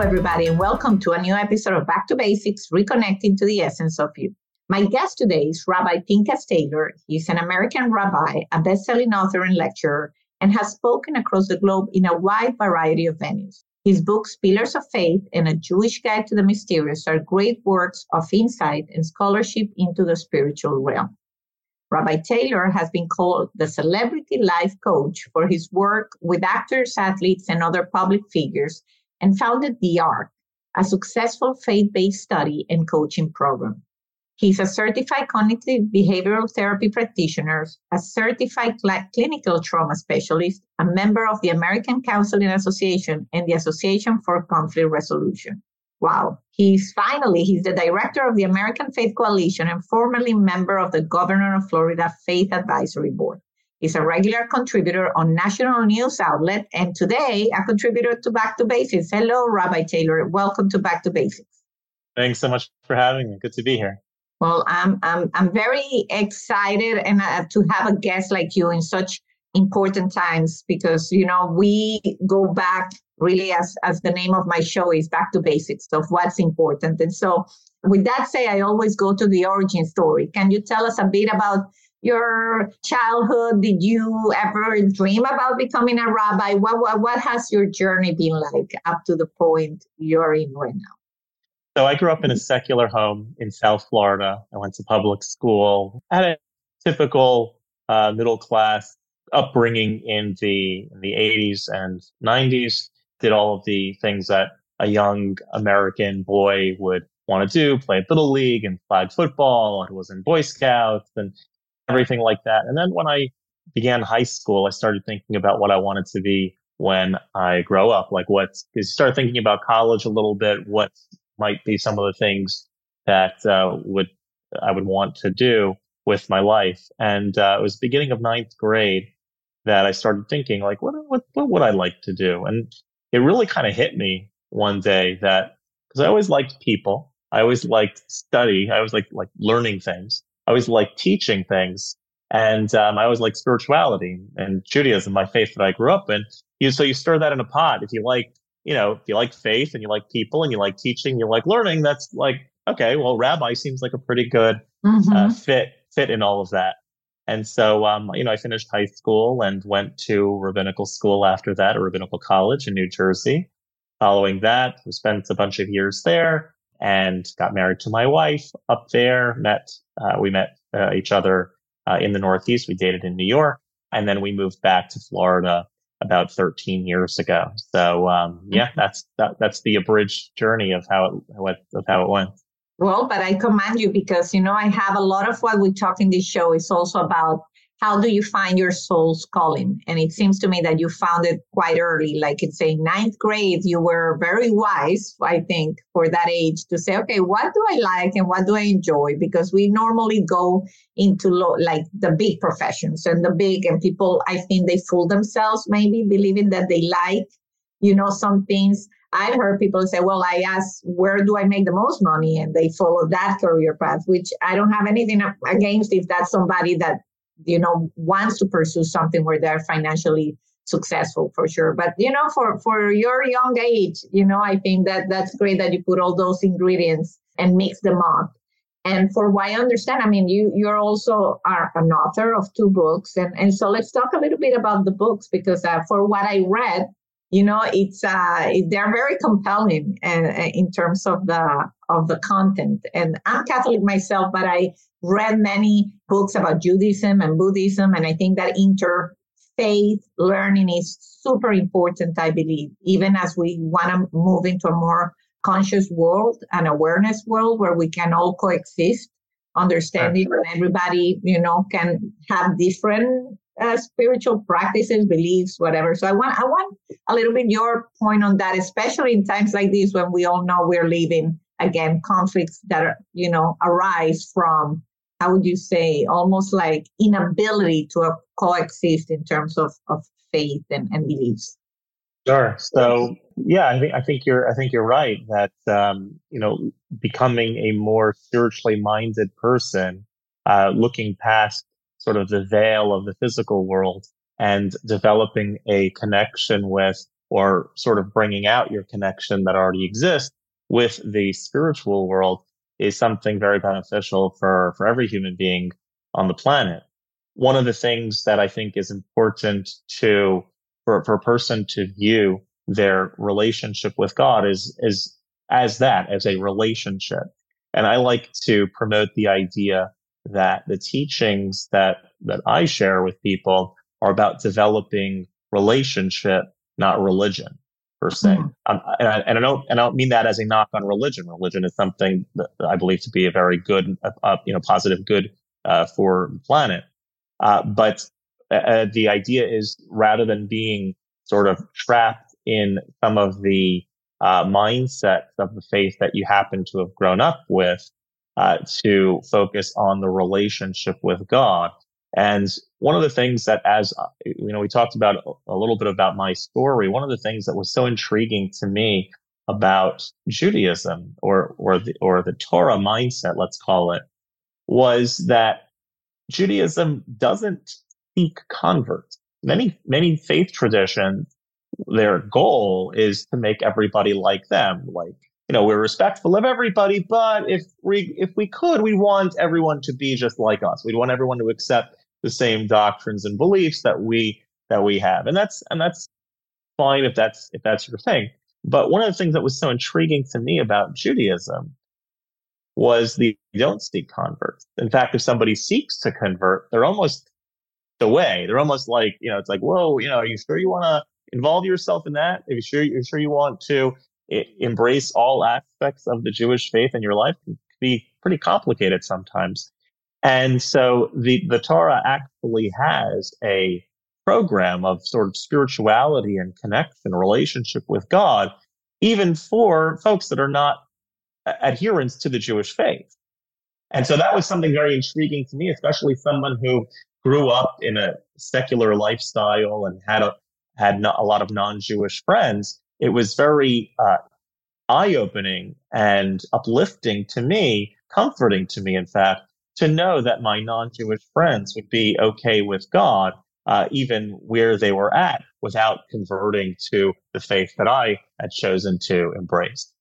Everybody, and welcome to a new episode of Back to Basics Reconnecting to the Essence of You. My guest today is Rabbi Pinchas Taylor. He's an American rabbi, a best-selling author and lecturer, and has spoken across the globe in a wide variety of venues. His books, Pillars of Faith and A Jewish Guide to the Mysterious, are great works of insight and scholarship into the spiritual realm. Rabbi Taylor has been called the celebrity life coach for his work with actors, athletes, and other public figures and founded The Arc, a successful faith based study and coaching program. He's a certified cognitive behavioral therapy practitioner, a certified cl- clinical trauma specialist, a member of the American Counseling Association and the Association for Conflict Resolution. Wow. He's finally, he's the director of the American Faith Coalition and formerly member of the Governor of Florida Faith Advisory Board. He's a regular contributor on national news outlet and today a contributor to Back to Basics. Hello, Rabbi Taylor. Welcome to Back to Basics. Thanks so much for having me. Good to be here. Well, I'm I'm I'm very excited and uh, to have a guest like you in such important times because you know we go back really as as the name of my show is back to basics of what's important and so with that say i always go to the origin story can you tell us a bit about your childhood? Did you ever dream about becoming a rabbi? What, what, what has your journey been like up to the point you're in right now? So I grew up in a secular home in South Florida. I went to public school. I had a typical uh, middle class upbringing in the in the 80s and 90s. Did all of the things that a young American boy would want to do: play little league and flag football. I was in Boy Scouts and everything like that. And then when I began high school, I started thinking about what I wanted to be when I grow up. Like what, start thinking about college a little bit, what might be some of the things that uh, would I would want to do with my life. And uh, it was beginning of ninth grade that I started thinking like, what, what, what would I like to do? And it really kind of hit me one day that because I always liked people. I always liked study. I always like like learning things. I always liked teaching things. And um, I always liked spirituality and Judaism, my faith that I grew up in. You, so you stir that in a pot. If you like, you know, if you like faith and you like people and you like teaching, you like learning, that's like, okay, well, rabbi seems like a pretty good mm-hmm. uh, fit, fit in all of that. And so, um, you know, I finished high school and went to rabbinical school after that, a rabbinical college in New Jersey. Following that, we spent a bunch of years there and got married to my wife up there. Met uh, we met uh, each other uh, in the Northeast. We dated in New York, and then we moved back to Florida about 13 years ago. So um, yeah, mm-hmm. that's that, that's the abridged journey of how it of how it went. Well, but I commend you because you know I have a lot of what we talk in this show is also about how do you find your soul's calling? And it seems to me that you found it quite early, like it's a ninth grade. You were very wise, I think, for that age to say, okay, what do I like and what do I enjoy? Because we normally go into lo- like the big professions and the big, and people, I think they fool themselves maybe believing that they like, you know, some things. I've heard people say, well, I ask, where do I make the most money? And they follow that career path, which I don't have anything against if that's somebody that you know wants to pursue something where they're financially successful for sure. But you know for for your young age you know i think that that's great that you put all those ingredients and mix them up. And for what i understand i mean you you're also are an author of two books. And and so let's talk a little bit about the books because uh, for what i read you know it's uh they're very compelling uh, in terms of the of the content. And i'm catholic myself but i read many books about judaism and buddhism and i think that interfaith learning is super important i believe even as we want to move into a more conscious world and awareness world where we can all coexist understanding that everybody you know can have different uh, spiritual practices, beliefs, whatever. So I want I want a little bit your point on that, especially in times like these when we all know we're living again conflicts that are you know arise from how would you say almost like inability to coexist in terms of of faith and, and beliefs. Sure. So yeah, I think I think you're I think you're right that um, you know becoming a more spiritually minded person, uh, looking past sort of the veil of the physical world and developing a connection with or sort of bringing out your connection that already exists with the spiritual world is something very beneficial for for every human being on the planet. One of the things that I think is important to for, for a person to view their relationship with God is, is as that, as a relationship. And I like to promote the idea that the teachings that, that I share with people are about developing relationship, not religion per se. Mm. Um, and, I, and, I, don't, and I don't mean that as a knock on religion. Religion is something that I believe to be a very good, uh, uh you know, positive good, uh, for the planet. Uh, but uh, the idea is rather than being sort of trapped in some of the uh, mindsets of the faith that you happen to have grown up with, uh, to focus on the relationship with God. And one of the things that, as uh, you know, we talked about a little bit about my story. One of the things that was so intriguing to me about Judaism or or the or the Torah mindset, let's call it, was that Judaism doesn't seek converts. Many, many faith traditions, their goal is to make everybody like them. Like, you know, we're respectful of everybody, but if we, if we could, we want everyone to be just like us. We'd want everyone to accept the same doctrines and beliefs that we, that we have. And that's, and that's fine if that's, if that's your thing. But one of the things that was so intriguing to me about Judaism was the don't seek converts. In fact, if somebody seeks to convert, they're almost the way. They're almost like, you know, it's like, whoa, you know, are you sure you want to involve yourself in that? Are you sure you're sure you want to embrace all aspects of the Jewish faith in your life? Can be pretty complicated sometimes. And so the, the Torah actually has a program of sort of spirituality and connection, relationship with God, even for folks that are not adherents to the Jewish faith. And so that was something very intriguing to me, especially someone who grew up in a secular lifestyle and had a had a lot of non-Jewish friends, it was very uh, eye-opening and uplifting to me, comforting to me, in fact, to know that my non-Jewish friends would be okay with God, uh, even where they were at, without converting to the faith that I had chosen to embrace.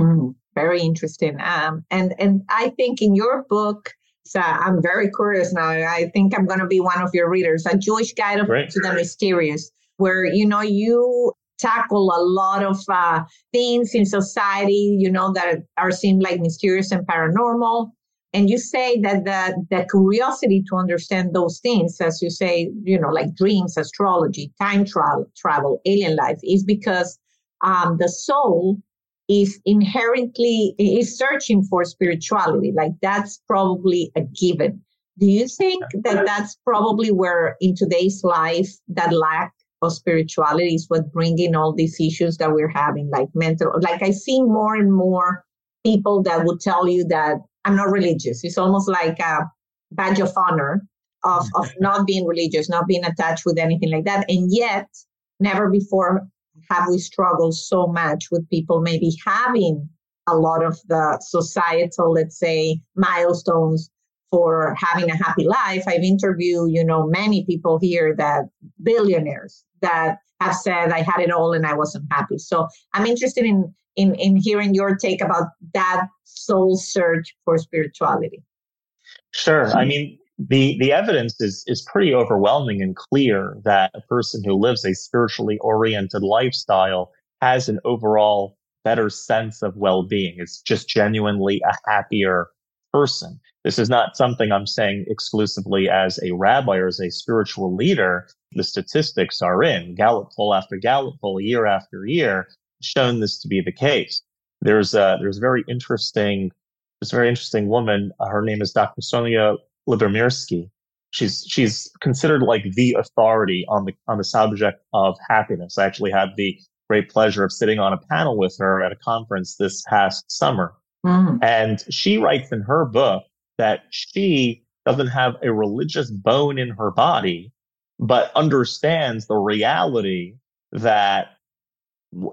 Mm, very interesting. Um, and and I think in your book, so I'm very curious now. I think I'm going to be one of your readers. A Jewish Guide to the Mysterious, where you know you tackle a lot of uh, things in society, you know, that are seen like mysterious and paranormal. And you say that the, the curiosity to understand those things, as you say, you know, like dreams, astrology, time travel, travel, alien life, is because um, the soul is inherently is searching for spirituality. Like that's probably a given. Do you think that that's probably where in today's life that lack of spirituality is what bringing all these issues that we're having like mental like i see more and more people that would tell you that i'm not religious. It's almost like a badge of honor of, of mm-hmm. not being religious not being attached with anything like that. And yet never before have we struggled so much with people maybe having a lot of the societal, let's say, milestones for having a happy life. I've interviewed, you know, many people here that billionaires that have said I had it all and I wasn't happy. So I'm interested in in in hearing your take about that soul search for spirituality. Sure. I mean, the the evidence is is pretty overwhelming and clear that a person who lives a spiritually oriented lifestyle has an overall better sense of well-being it's just genuinely a happier person this is not something i'm saying exclusively as a rabbi or as a spiritual leader the statistics are in gallup poll after gallup poll year after year shown this to be the case there's a there's a very interesting this very interesting woman. Uh, her name is Dr. Sonja Lyubomirsky. she's she's considered like the authority on the on the subject of happiness. I actually had the great pleasure of sitting on a panel with her at a conference this past summer. Mm. And she writes in her book that she doesn't have a religious bone in her body, but understands the reality that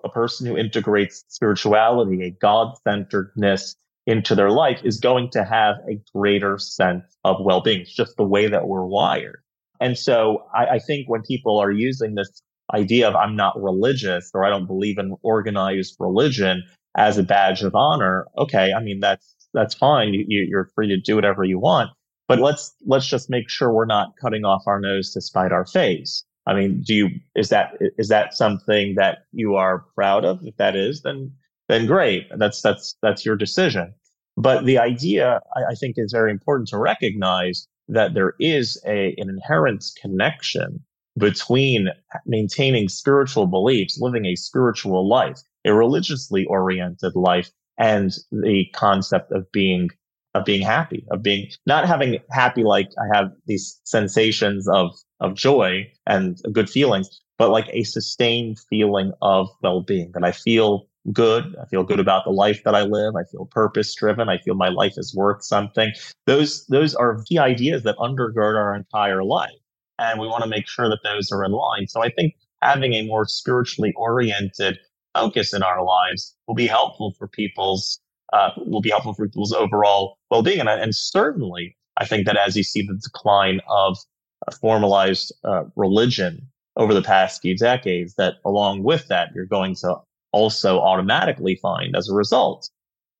a person who integrates spirituality, a God centeredness into their life is going to have a greater sense of well being. It's just the way that we're wired. And so I, I, think when people are using this idea of I'm not religious or I don't believe in organized religion as a badge of honor, okay, I mean, that's, that's fine. You, you're free to do whatever you want. But let's, let's just make sure we're not cutting off our nose to spite our face. I mean, do you, is that, is that something that you are proud of? If that is, then, then great. That's, that's, that's your decision. But the idea, I, I think, is very important to recognize that there is a, an inherent connection between maintaining spiritual beliefs, living a spiritual life, a religiously oriented life, and the concept of being of being happy, of being not having happy like I have these sensations of of joy and good feelings, but like a sustained feeling of well-being that I feel good. I feel good about the life that I live. I feel purpose driven. I feel my life is worth something. Those those are key ideas that undergird our entire life. And we want to make sure that those are in line. So I think having a more spiritually oriented focus in our lives will be helpful for people's uh, will be helpful for people's overall well-being. And, and certainly, I think that as you see the decline of formalized uh, religion over the past few decades, that along with that, you're going to also automatically find as a result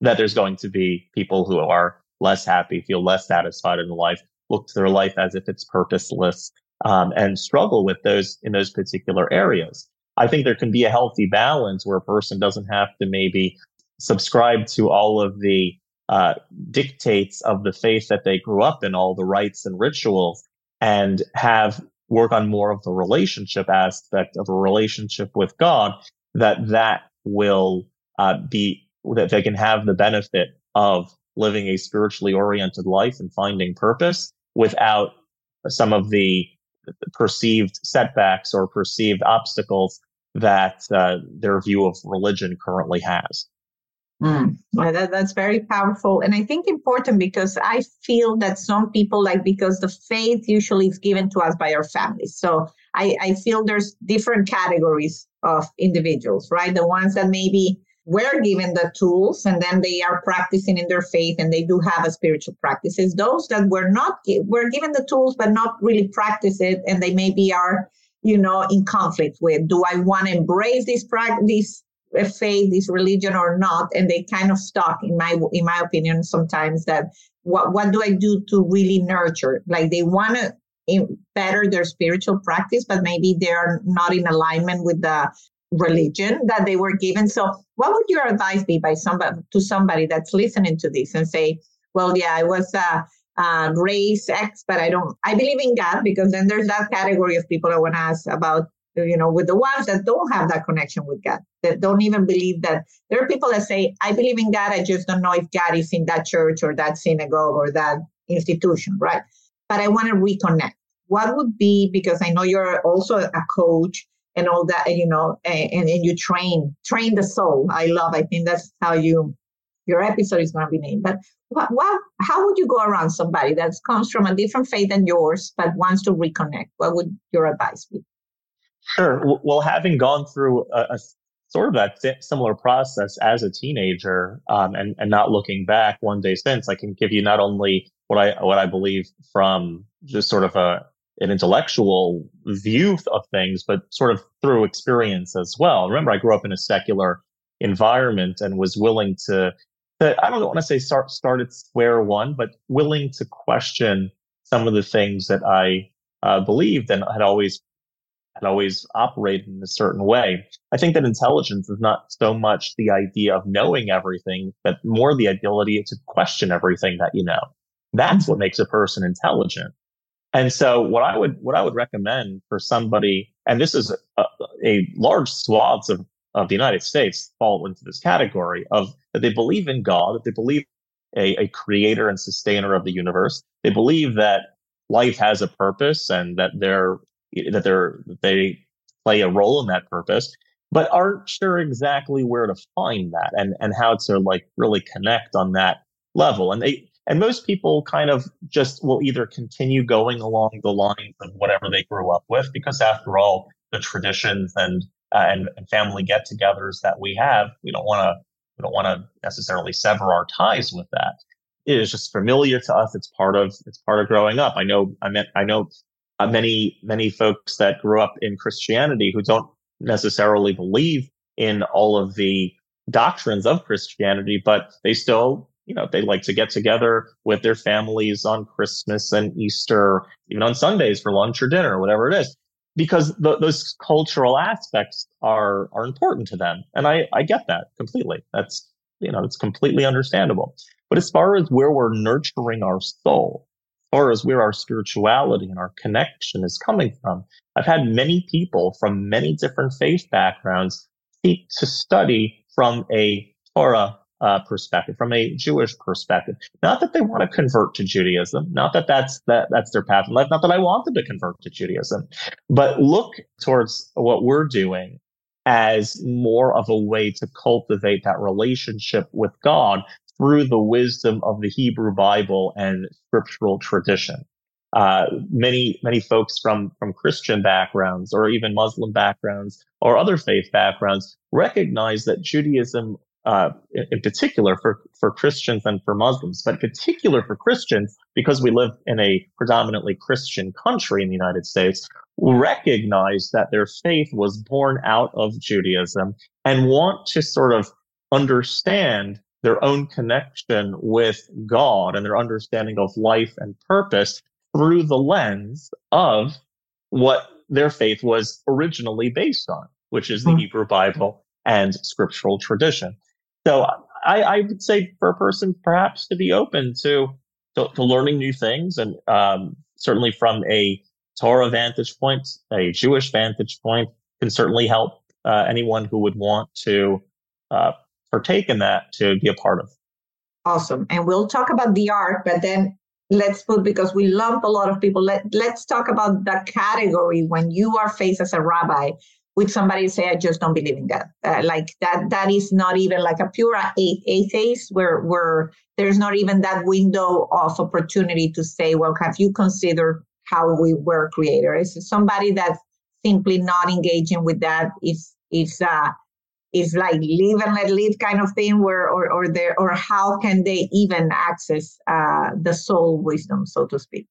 that there's going to be people who are less happy, feel less satisfied in life, look to their life as if it's purposeless, um, and struggle with those in those particular areas. I think there can be a healthy balance where a person doesn't have to maybe subscribe to all of the uh, dictates of the faith that they grew up in, all the rites and rituals, and have work on more of the relationship aspect of a relationship with God that that will uh, be that they can have the benefit of living a spiritually oriented life and finding purpose without some of the perceived setbacks or perceived obstacles that uh, their view of religion currently has. Mm. Well, that, that's very powerful. And I think important because I feel that some people like, because the faith usually is given to us by our families. So I, I feel there's different categories of individuals, right? The ones that maybe were given the tools and then they are practicing in their faith and they do have a spiritual practices. Those that were not, were given the tools, but not really practice it. And they maybe are, you know, in conflict with, do I want to embrace this practice, faith, this religion or not? And they kind of stuck in my, in my opinion, sometimes that what, what do I do to really nurture? Like they want to better their spiritual practice, but maybe they're not in alignment with the religion that they were given. So, what would your advice be by somebody to somebody that's listening to this and say, "Well, yeah, I was uh, uh, race X, but I don't. I believe in God because then there's that category of people I want to ask about." You know, with the ones that don't have that connection with God, that don't even believe that. There are people that say, I believe in God, I just don't know if God is in that church or that synagogue or that institution, right? But I want to reconnect. What would be because i know you're also a coach and all that you know and, and you train train the soul. I love i think that's how you your episode is going to be named. But what, what how would you go around somebody that comes from a different faith than yours but wants to reconnect? What would your advice be sure well having gone through a, a sort of that similar process as a teenager um, and, and not looking back one day since i can give you not only what i what i believe from just sort of a an intellectual view of things, but sort of through experience as well. Remember, I grew up in a secular environment and was willing to, to I don't want to say start, start at square one, but willing to question some of the things that I uh, believed and had always had always operated in a certain way. I think that intelligence is not so much the idea of knowing everything, but more the ability to question everything that you know. That's what makes a person intelligent. And so what I would, what I would recommend for somebody, and this is a, a large swaths of, of the United States fall into this category of that they believe in God, that they believe a, a creator and sustainer of the universe. They believe that life has a purpose and that they're that they're they play a role in that purpose, but aren't sure exactly where to find that and and how to like really connect on that level. And they and most people kind of just will either continue going along the lines of whatever they grew up with, because after all, the traditions and uh, and, and family get-togethers that we have, we don't want to we don't want to necessarily sever our ties with that. It is just familiar to us. It's part of it's part of growing up. I know I mean I know uh, many many folks that grew up in Christianity who don't necessarily believe in all of the doctrines of Christianity, but they still you know, they like to get together with their families on Christmas and Easter, even on Sundays for lunch or dinner, whatever it is, because the, those cultural aspects are are important to them, and I I get that completely. That's you know, it's completely understandable. But as far as where we're nurturing our soul, far as where our spirituality and our connection is coming from, I've had many people from many different faith backgrounds seek to study from a Torah uh, perspective, from a Jewish perspective. Not that they want to convert to Judaism, not that that's that that's their path in life, not that I want them to convert to Judaism, but look towards what we're doing as more of a way to cultivate that relationship with God through the wisdom of the Hebrew Bible and scriptural tradition. Uh, many many folks from from Christian backgrounds or even Muslim backgrounds or other faith backgrounds recognize that Judaism uh, in particular for, for Christians and for Muslims, but in particular for Christians, because we live in a predominantly Christian country in the United States, recognize that their faith was born out of Judaism and want to sort of understand their own connection with God and their understanding of life and purpose through the lens of what their faith was originally based on, which is the mm-hmm. Hebrew Bible and scriptural tradition. So I, I, would say for a person perhaps to be open to to, to learning new things, and um, certainly from a Torah vantage point, a Jewish vantage point, can certainly help uh, anyone who would want to uh, partake in that to be a part of. Awesome, and we'll talk about the art, but then let's put because we lump a lot of people. Let let's talk about the category when you are faced as a rabbi with somebody say, I just don't believe in God. Uh, like that, that is not even like a pure atheist where, where there's not even that window of opportunity to say, well, have you considered how we were created? Is somebody that's simply not engaging with that is, is, uh, is like live and let live kind of thing where, or, or there, or how can they even access, uh, the soul wisdom, so to speak?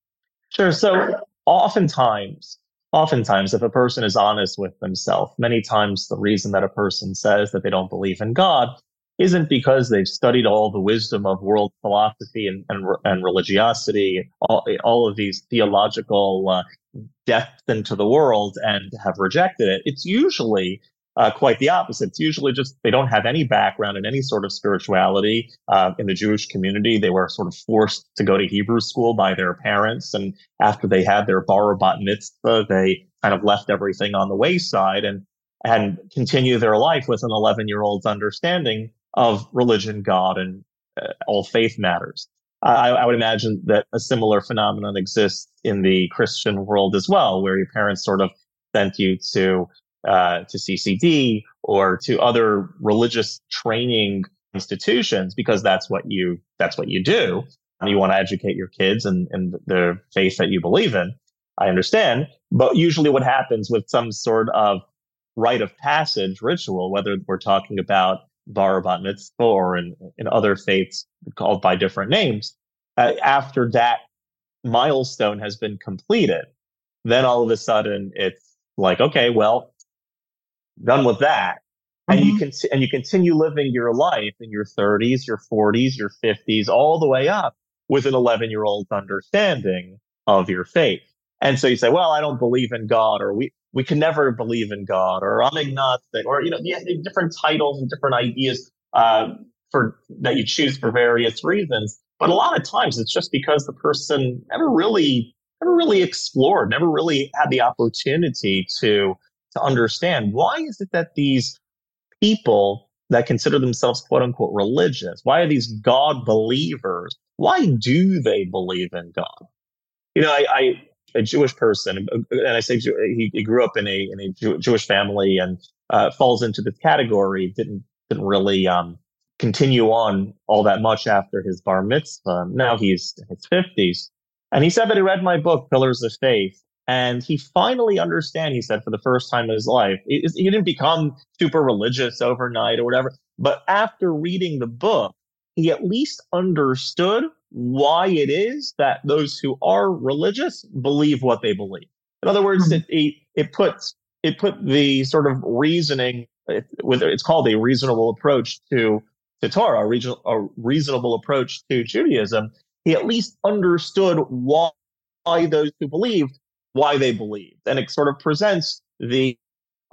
Sure. So oftentimes oftentimes if a person is honest with themselves many times the reason that a person says that they don't believe in god isn't because they've studied all the wisdom of world philosophy and, and, and religiosity all, all of these theological uh, depth into the world and have rejected it it's usually uh, quite the opposite. It's usually just they don't have any background in any sort of spirituality. Uh, in the Jewish community, they were sort of forced to go to Hebrew school by their parents, and after they had their bar bat mitzvah, they kind of left everything on the wayside and and continue their life with an 11 year old's understanding of religion, God, and uh, all faith matters. I, I, would imagine that a similar phenomenon exists in the Christian world as well, where your parents sort of sent you to uh, to CCD or to other religious training institutions because that's what you that's what you do. And you want to educate your kids and in the faith that you believe in. I understand, but usually what happens with some sort of rite of passage ritual, whether we're talking about bar bat mitzvah or in, in other faiths called by different names, uh, after that milestone has been completed, then all of a sudden it's like, okay, well, done with that. Mm-hmm. And you can, and you continue living your life in your 30s, your 40s, your 50s, all the way up with an 11 year old understanding of your faith. And so you say, well, I don't believe in God, or we, we can never believe in God, or I'm agnostic, or, you know, different titles and different ideas, uh, for that you choose for various reasons. But a lot of times it's just because the person never really, never really explored, never really had the opportunity to to understand why is it that these people that consider themselves quote unquote religious, why are these God believers? Why do they believe in God? you know, I, I a Jewish person, and I say he, he grew up in a in a Jew, Jewish family and uh, falls into this category. Didn't didn't really um, continue on all that much after his bar mitzvah. Now he's in his fifties, and he said that he read my book, Pillars of Faith, and he finally understand. He said for the first time in his life, he, he didn't become super religious overnight or whatever, but after reading the book, he at least understood why it is that those who are religious believe what they believe. In other words, mm-hmm. it, it, puts it put the sort of reasoning with it's called a reasonable approach to to Torah, a, regional, a reasonable approach to Judaism. He at least understood why, why those who believed why they believed, and it sort of presents the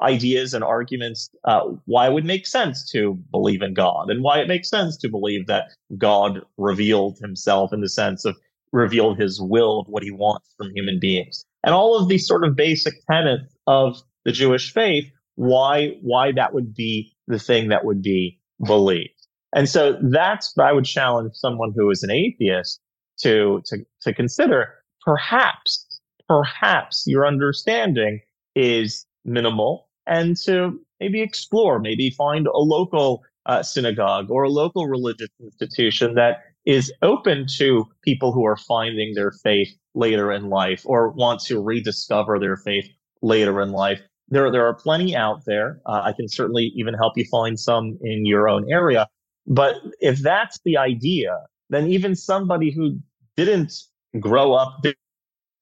ideas and arguments uh, why it would make sense to believe in God and why it makes sense to believe that God revealed himself in the sense of revealed his will of what he wants from human beings. And all of these sort of basic tenets of the Jewish faith, why, why that would be the thing that would be believed. And so that's what I would challenge someone who is an atheist to, to, to consider. Perhaps, perhaps your understanding is minimal and to maybe explore, maybe find a local uh, synagogue or a local religious institution that is open to people who are finding their faith later in life or want to rediscover their faith later in life. There, there are plenty out there. Uh, I can certainly even help you find some in your own area. But if that's the idea, then even somebody who didn't grow up,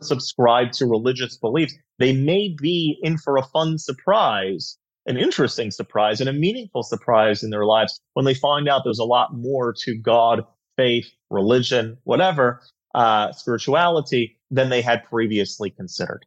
subscribe to religious beliefs, they may be in for a fun surprise, an interesting surprise, and a meaningful surprise in their lives when they find out there's a lot more to God, faith, religion, whatever, uh, spirituality than they had previously considered.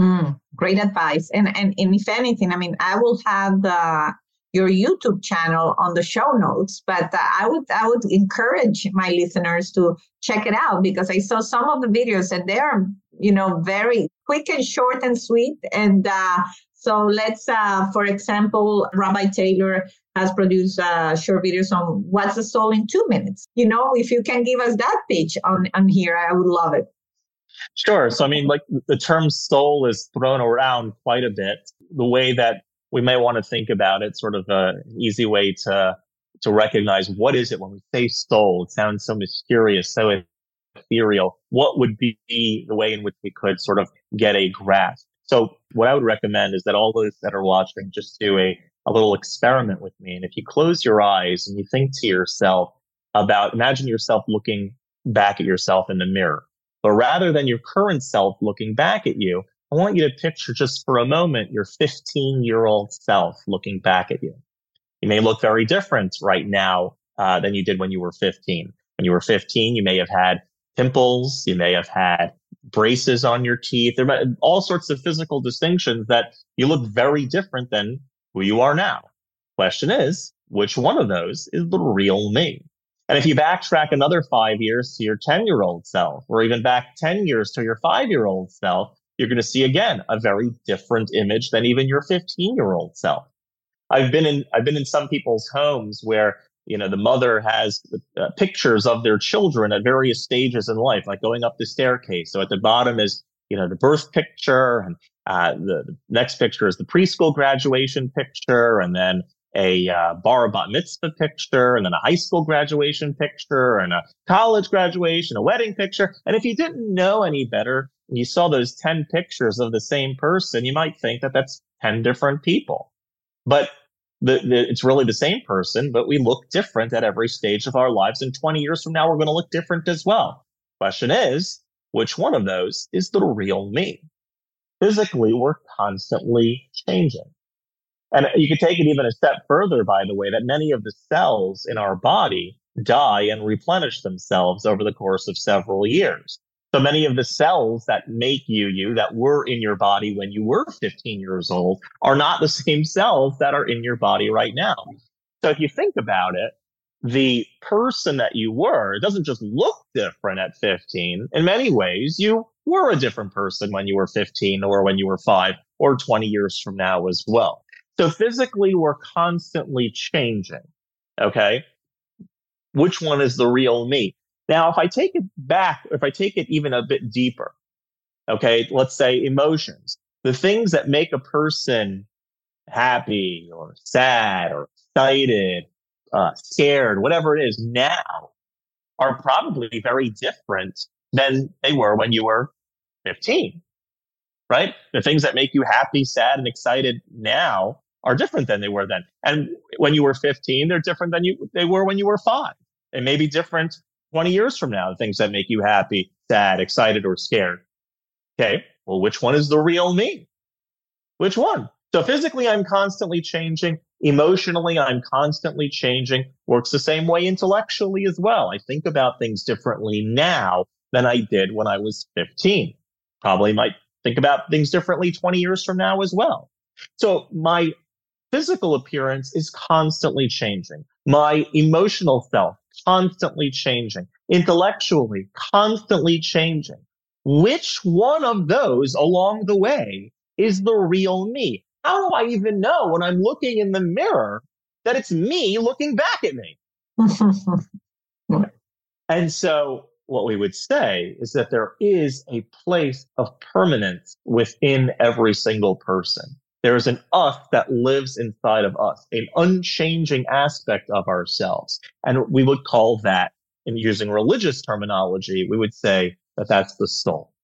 Mm, great advice. And, and and if anything, I mean, I will have the your YouTube channel on the show notes, but uh, I would I would encourage my listeners to check it out because I saw some of the videos and they are you know very quick and short and sweet. And uh, so let's, uh, for example, Rabbi Taylor has produced uh, short videos on what's the soul in two minutes. You know, if you can give us that pitch on on here, I would love it. Sure. So I mean, like the term soul is thrown around quite a bit. The way that we may want to think about it, sort of uh, an easy way to to recognize what is it when we say soul. It sounds so mysterious, so ethereal. What would be the way in which we could sort of get a grasp? So what I would recommend is that all those that are watching just do a, a little experiment with me. And if you close your eyes and you think to yourself about, imagine yourself looking back at yourself in the mirror. But rather than your current self looking back at you, I want you to picture just for a moment your 15 year old self looking back at you. You may look very different right now uh, than you did when you were 15. When you were 15, you may have had pimples. You may have had braces on your teeth. There are all sorts of physical distinctions that you look very different than who you are now. Question is, which one of those is the real me? And if you backtrack another five years to your 10 year old self, or even back 10 years to your five year old self, you're going to see again a very different image than even your 15 year old self. I've been in, I've been in some people's homes where, you know, the mother has uh, pictures of their children at various stages in life, like going up the staircase. So at the bottom is, you know, the birth picture and uh, the, the, next picture is the preschool graduation picture. And then a uh, bar bat mitzvah picture and then a high school graduation picture and a college graduation, a wedding picture. And if you didn't know any better, you saw those 10 pictures of the same person, you might think that that's 10 different people. But the, the, it's really the same person, but we look different at every stage of our lives. And 20 years from now, we're going to look different as well. Question is, which one of those is the real me? Physically, we're constantly changing. And you could take it even a step further, by the way, that many of the cells in our body die and replenish themselves over the course of several years. So many of the cells that make you you that were in your body when you were 15 years old are not the same cells that are in your body right now. So if you think about it, the person that you were doesn't just look different at 15. In many ways, you were a different person when you were 15 or when you were five or 20 years from now as well. So physically, we're constantly changing. Okay. Which one is the real me? Now, if I take it back, if I take it even a bit deeper, okay, let's say emotions, the things that make a person happy or sad or excited, uh, scared, whatever it is now are probably very different than they were when you were 15, right? The things that make you happy, sad, and excited now are different than they were then. And when you were 15, they're different than you they were when you were five. They may be different 20 years from now, the things that make you happy, sad, excited, or scared. Okay. Well, which one is the real me? Which one? So physically, I'm constantly changing. Emotionally, I'm constantly changing. Works the same way intellectually as well. I think about things differently now than I did when I was 15. Probably might think about things differently 20 years from now as well. So my physical appearance is constantly changing. My emotional self constantly changing. Intellectually constantly changing. Which one of those along the way is the real me? How do I even know when I'm looking in the mirror that it's me looking back at me? and so what we would say is that there is a place of permanence within every single person. There is an us that lives inside of us, an unchanging aspect of ourselves. And we would call that, in using religious terminology, we would say that that's the soul.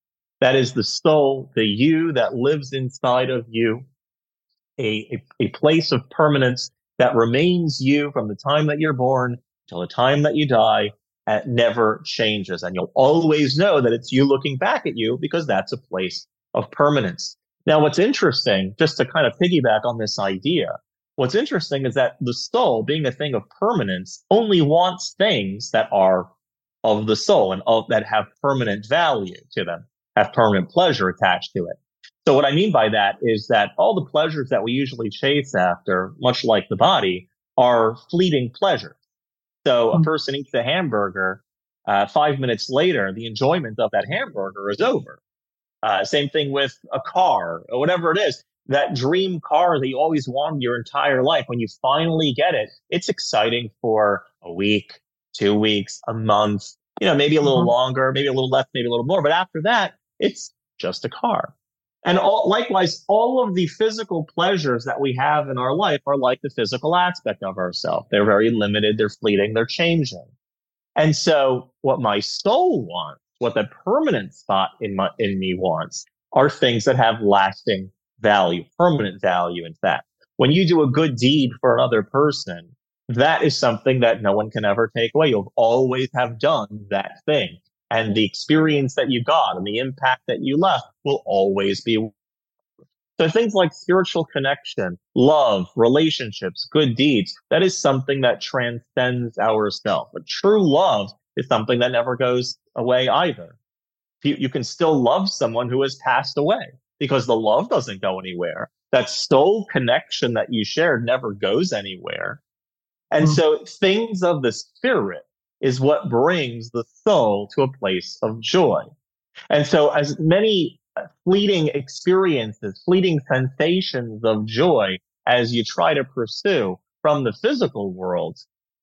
That is the soul, the you that lives inside of you, a, a, a place of permanence that remains you from the time that you're born till the time that you die and never changes. And you'll always know that it's you looking back at you because that's a place of permanence. Now, what's interesting, just to kind of piggyback on this idea, what's interesting is that the soul, being a thing of permanence, only wants things that are of the soul and of, that have permanent value to them, have permanent pleasure attached to it. So what I mean by that is that all the pleasures that we usually chase after, much like the body, are fleeting pleasures. So a hmm. person eats a hamburger, uh, five minutes later, the enjoyment of that hamburger is over. Uh, same thing with a car or whatever it is. That dream car that you always wanted your entire life, when you finally get it, it's exciting for a week, two weeks, a month, you know, maybe a little mm-hmm. longer, maybe a little less, maybe a little more. But after that, it's just a car. And all, likewise, all of the physical pleasures that we have in our life are like the physical aspect of ourselves. They're very limited, they're fleeting, they're changing. And so what my soul wants what the permanent spot in my, in me wants are things that have lasting value, permanent value. In fact, when you do a good deed for another person, that is something that no one can ever take away. You'll always have done that thing. And the experience that you got and the impact that you left will always be. So things like spiritual connection, love, relationships, good deeds, that is something that transcends ourself. But true love is something that never goes away either. You, you can still love someone who has passed away because the love doesn't go anywhere. That soul connection that you shared never goes anywhere. And mm. so things of the spirit is what brings the soul to a place of joy. And so as many fleeting experiences, fleeting sensations of joy as you try to pursue from the physical world,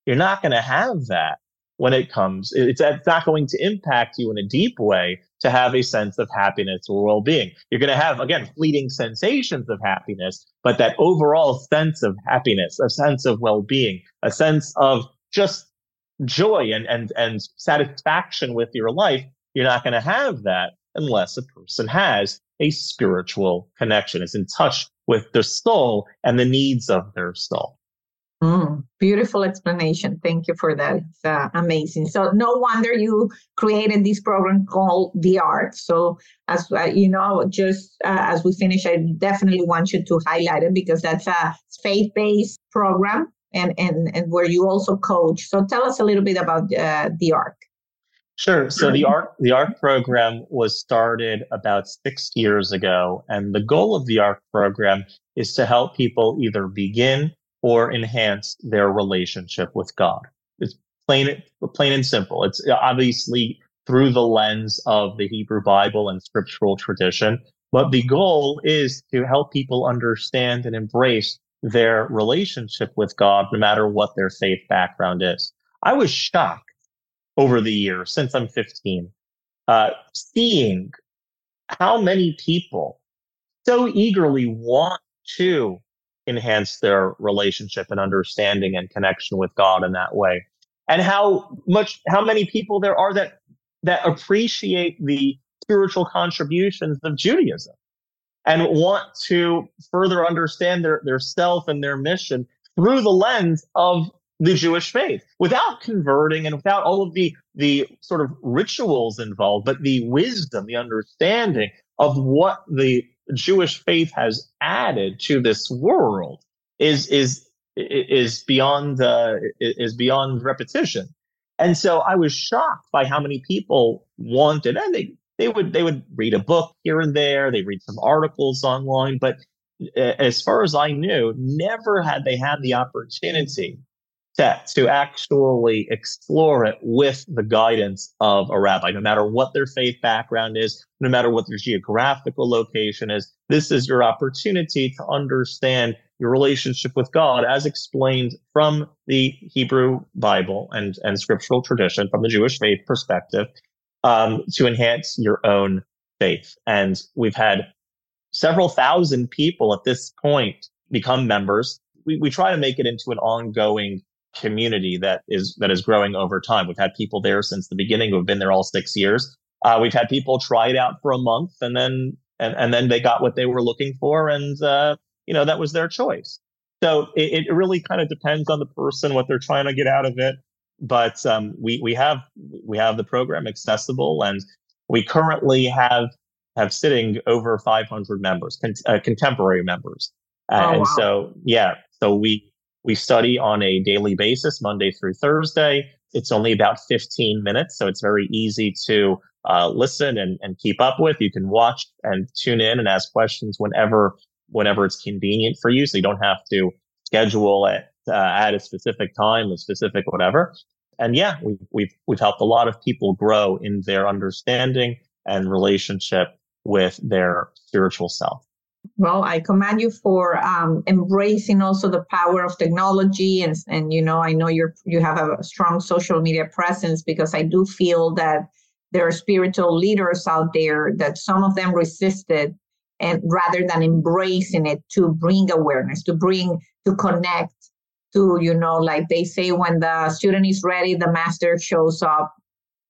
you're not going to have that when it comes. It's, it's not going to impact you in a deep way to have a sense of happiness or well-being. You're going to have, again, fleeting sensations of happiness, but that overall sense of happiness, a sense of well-being, a sense of just joy and, and, and satisfaction with your life, you're not going to have that unless a person has a spiritual connection, is in touch with their soul and the needs of their soul. Mm, beautiful explanation. Thank you for that. Uh, amazing. So no wonder you created this program called The Ark. So as uh, you know, just uh, as we finish, I definitely want you to highlight it because that's a faith-based program and and and where you also coach. So tell us a little bit about uh, The Ark. Sure. So the ARK the ARK program was started about six years ago, and the goal of the ARK program is to help people either begin or enhance their relationship with God. It's plain, plain and simple. It's obviously through the lens of the Hebrew Bible and scriptural tradition. But the goal is to help people understand and embrace their relationship with God, no matter what their faith background is. I was shocked over the years since I'm 15, uh, seeing how many people so eagerly want to enhance their relationship and understanding and connection with God in that way. And how much, how many people there are that, that appreciate the spiritual contributions of Judaism and want to further understand their, their self and their mission through the lens of the Jewish faith without converting and without all of the, the sort of rituals involved, but the wisdom, the understanding of what the Jewish faith has added to this world is, is, is beyond, uh, is beyond repetition. And so I was shocked by how many people wanted, and they, they would, they would read a book here and there. They read some articles online, but as far as I knew, never had they had the opportunity to, actually explore it with the guidance of a rabbi, no matter what their faith background is, no matter what their geographical location is. This is your opportunity to understand your relationship with God as explained from the Hebrew Bible and, and scriptural tradition, from the Jewish faith perspective, um, to enhance your own faith. And we've had several thousand people at this point become members. We, we try to make it into an ongoing community that is that is growing over time. We've had people there since the beginning who have been there all six years. Uh, we've had people try it out for a month and then and, and then they got what they were looking for and uh, you know that was their choice. So it, it really kind of depends on the person what they're trying to get out of it. But um, we we have we have the program accessible and we currently have have sitting over 500 members, con- uh, contemporary members. Uh, oh, and wow. so, yeah, so we, we study on a daily basis, Monday through Thursday. It's only about 15 minutes, so it's very easy to uh, listen and, and keep up with. You can watch and tune in and ask questions whenever whenever it's convenient for you. So you don't have to schedule it uh, at a specific time, a specific whatever. And yeah, we've, we've, we've helped a lot of people grow in their understanding and relationship with their spiritual self. Well, I commend you for um, embracing also the power of technology, and and you know I know you're you have a strong social media presence because I do feel that there are spiritual leaders out there that some of them resisted, and rather than embracing it to bring awareness, to bring to connect, to you know like they say when the student is ready, the master shows up,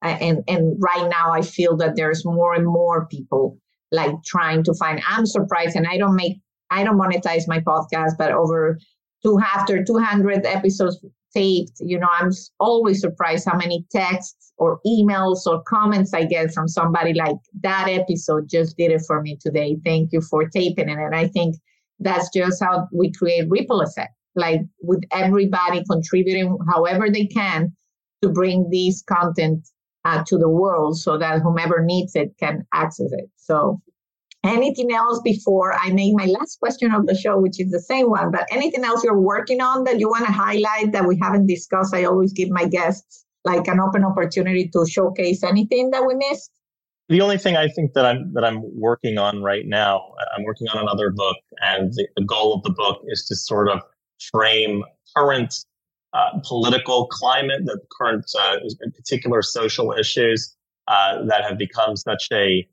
and and right now I feel that there's more and more people like trying to find i'm surprised and i don't make i don't monetize my podcast but over two after 200 episodes taped you know i'm always surprised how many texts or emails or comments i get from somebody like that episode just did it for me today. Thank you for taping it. And i think that's just how we create ripple effect like with everybody contributing however they can to bring this content uh, to the world so that whomever needs it can access it. So, anything else before I make my last question of the show, which is the same one, but anything else you're working on that you want to highlight that we haven't discussed? I always give my guests like an open opportunity to showcase anything that we missed. The only thing I think that I'm that I'm working on right now, I'm working on another book, and the, the goal of the book is to sort of frame current uh, political climate, the current uh, particular social issues uh, that have become such a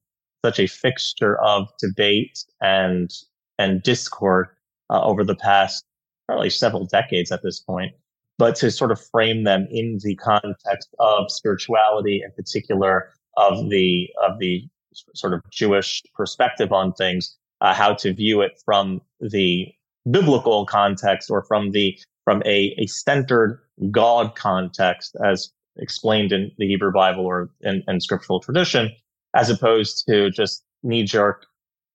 such a fixture of debate and and discord uh, over the past probably several decades at this point. But to sort of frame them in the context of spirituality, in particular of the of the sort of Jewish perspective on things, uh, how to view it from the biblical context or from the from a, a centered God context as explained in the Hebrew Bible or in, in scriptural tradition, as opposed to just knee jerk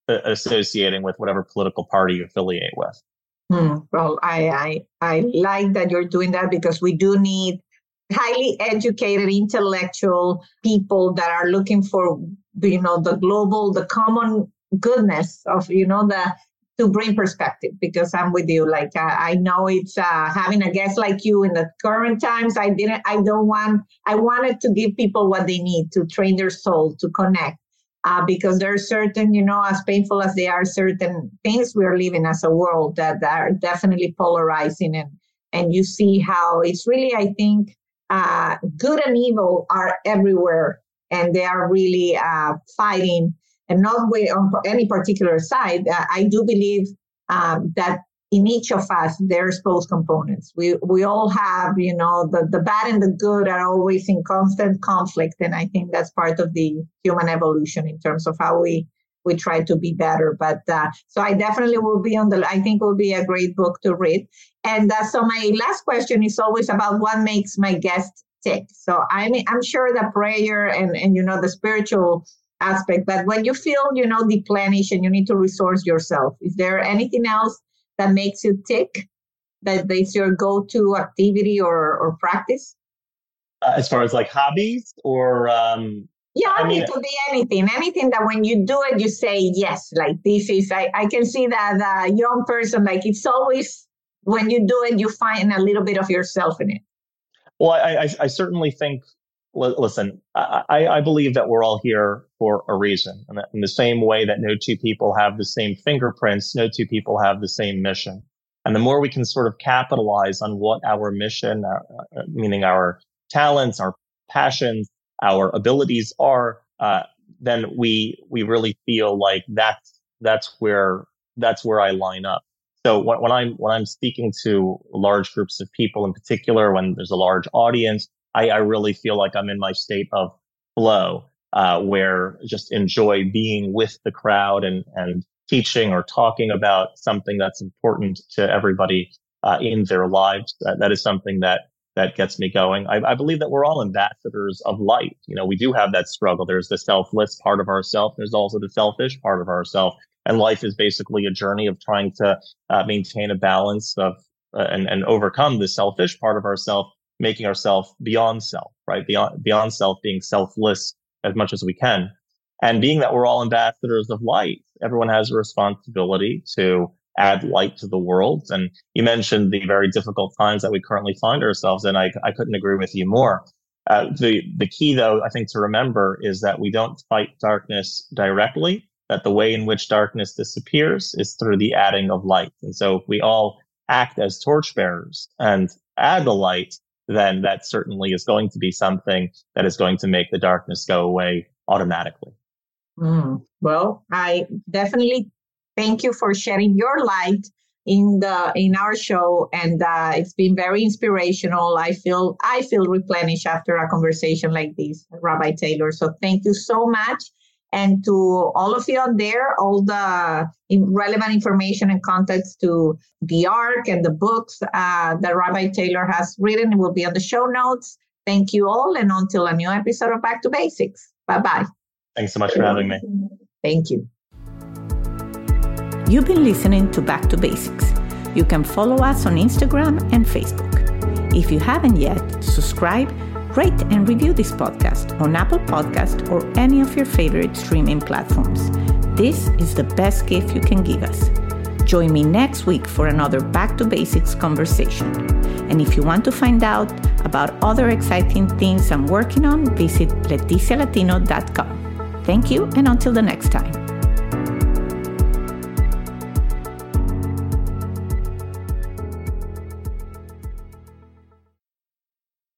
associating with whatever political party you affiliate with. Hmm. Well, I, I I like that you're doing that because we do need highly educated intellectual people that are looking for you know the global the common goodness of you know the to bring perspective because I'm with you. Like uh, I know it's uh, having a guest like you in the current times. I didn't. I don't want. I wanted to give people what they need to train their soul to connect. Uh, because there are certain, you know, as painful as they are, certain things we're living as a world that, that are definitely polarizing, and and you see how it's really, I think, uh, good and evil are everywhere, and they are really uh, fighting, and not with, on any particular side. Uh, I do believe um, that in each of us there's both components we we all have you know the the bad and the good are always in constant conflict and i think that's part of the human evolution in terms of how we we try to be better but uh, so i definitely will be on the i think will be a great book to read and uh, so my last question is always about what makes my guest tick so i'm i'm sure the prayer and and you know the spiritual aspect but when you feel you know deplenished and you need to resource yourself is there anything else that makes you tick that is your go-to activity or, or practice? Uh, as far as like hobbies or um yeah I mean, it could be anything anything that when you do it you say yes like this is i, I can see that a young person like it's always when you do it you find a little bit of yourself in it. Well i i, I certainly think listen, I, I, believe that we're all here for a reason. And in the same way that no two people have the same fingerprints, no two people have the same mission. And the more we can sort of capitalize on what our mission, uh, uh meaning our talents, our passions, our abilities are, uh, then we we really feel like that's that's where that's where I line up. So when, when I'm when I'm speaking to large groups of people, in particular, when there's a large audience, I, I really feel like I'm in my state of flow, uh, where just enjoy being with the crowd and, and teaching or talking about something that's important to everybody uh, in their lives. That, that is something that that gets me going. I, I, believe that we're all ambassadors of light. You know, we do have that struggle. There's the selfless part of ourself. There's also the selfish part of ourself. And life is basically a journey of trying to uh, maintain a balance of uh, and, and overcome the selfish part of ourself making ourselves beyond self, right? Beyond, beyond self, being selfless as much as we can. And being that we're all ambassadors of light, everyone has a responsibility to add light to the world. And you mentioned the very difficult times that we currently find ourselves in. I, I couldn't agree with you more. Uh, the, the key though, I think to remember is that we don't fight darkness directly, that the way in which darkness disappears is through the adding of light. And so if we all act as torchbearers and add the light, then that certainly is going to be something that is going to make the darkness go away automatically. Mm. Well, I definitely thank you for sharing your light in the in our show and uh, it's been very inspirational i feel i feel replenished after a conversation like this rabbi taylor so thank you so much and to all of you out there, all the relevant information and context to the arc and the books uh, that Rabbi Taylor has written will be on the show notes. Thank you all, and until a new episode of Back to Basics. Bye bye. Thanks so much for having me. Thank you. You've been listening to Back to Basics. You can follow us on Instagram and Facebook. If you haven't yet, subscribe Rate and review this podcast on Apple Podcast or any of your favorite streaming platforms. This is the best gift you can give us. Join me next week for another Back to Basics conversation. And if you want to find out about other exciting things I'm working on, visit leticialatino.com. Thank you, and until the next time.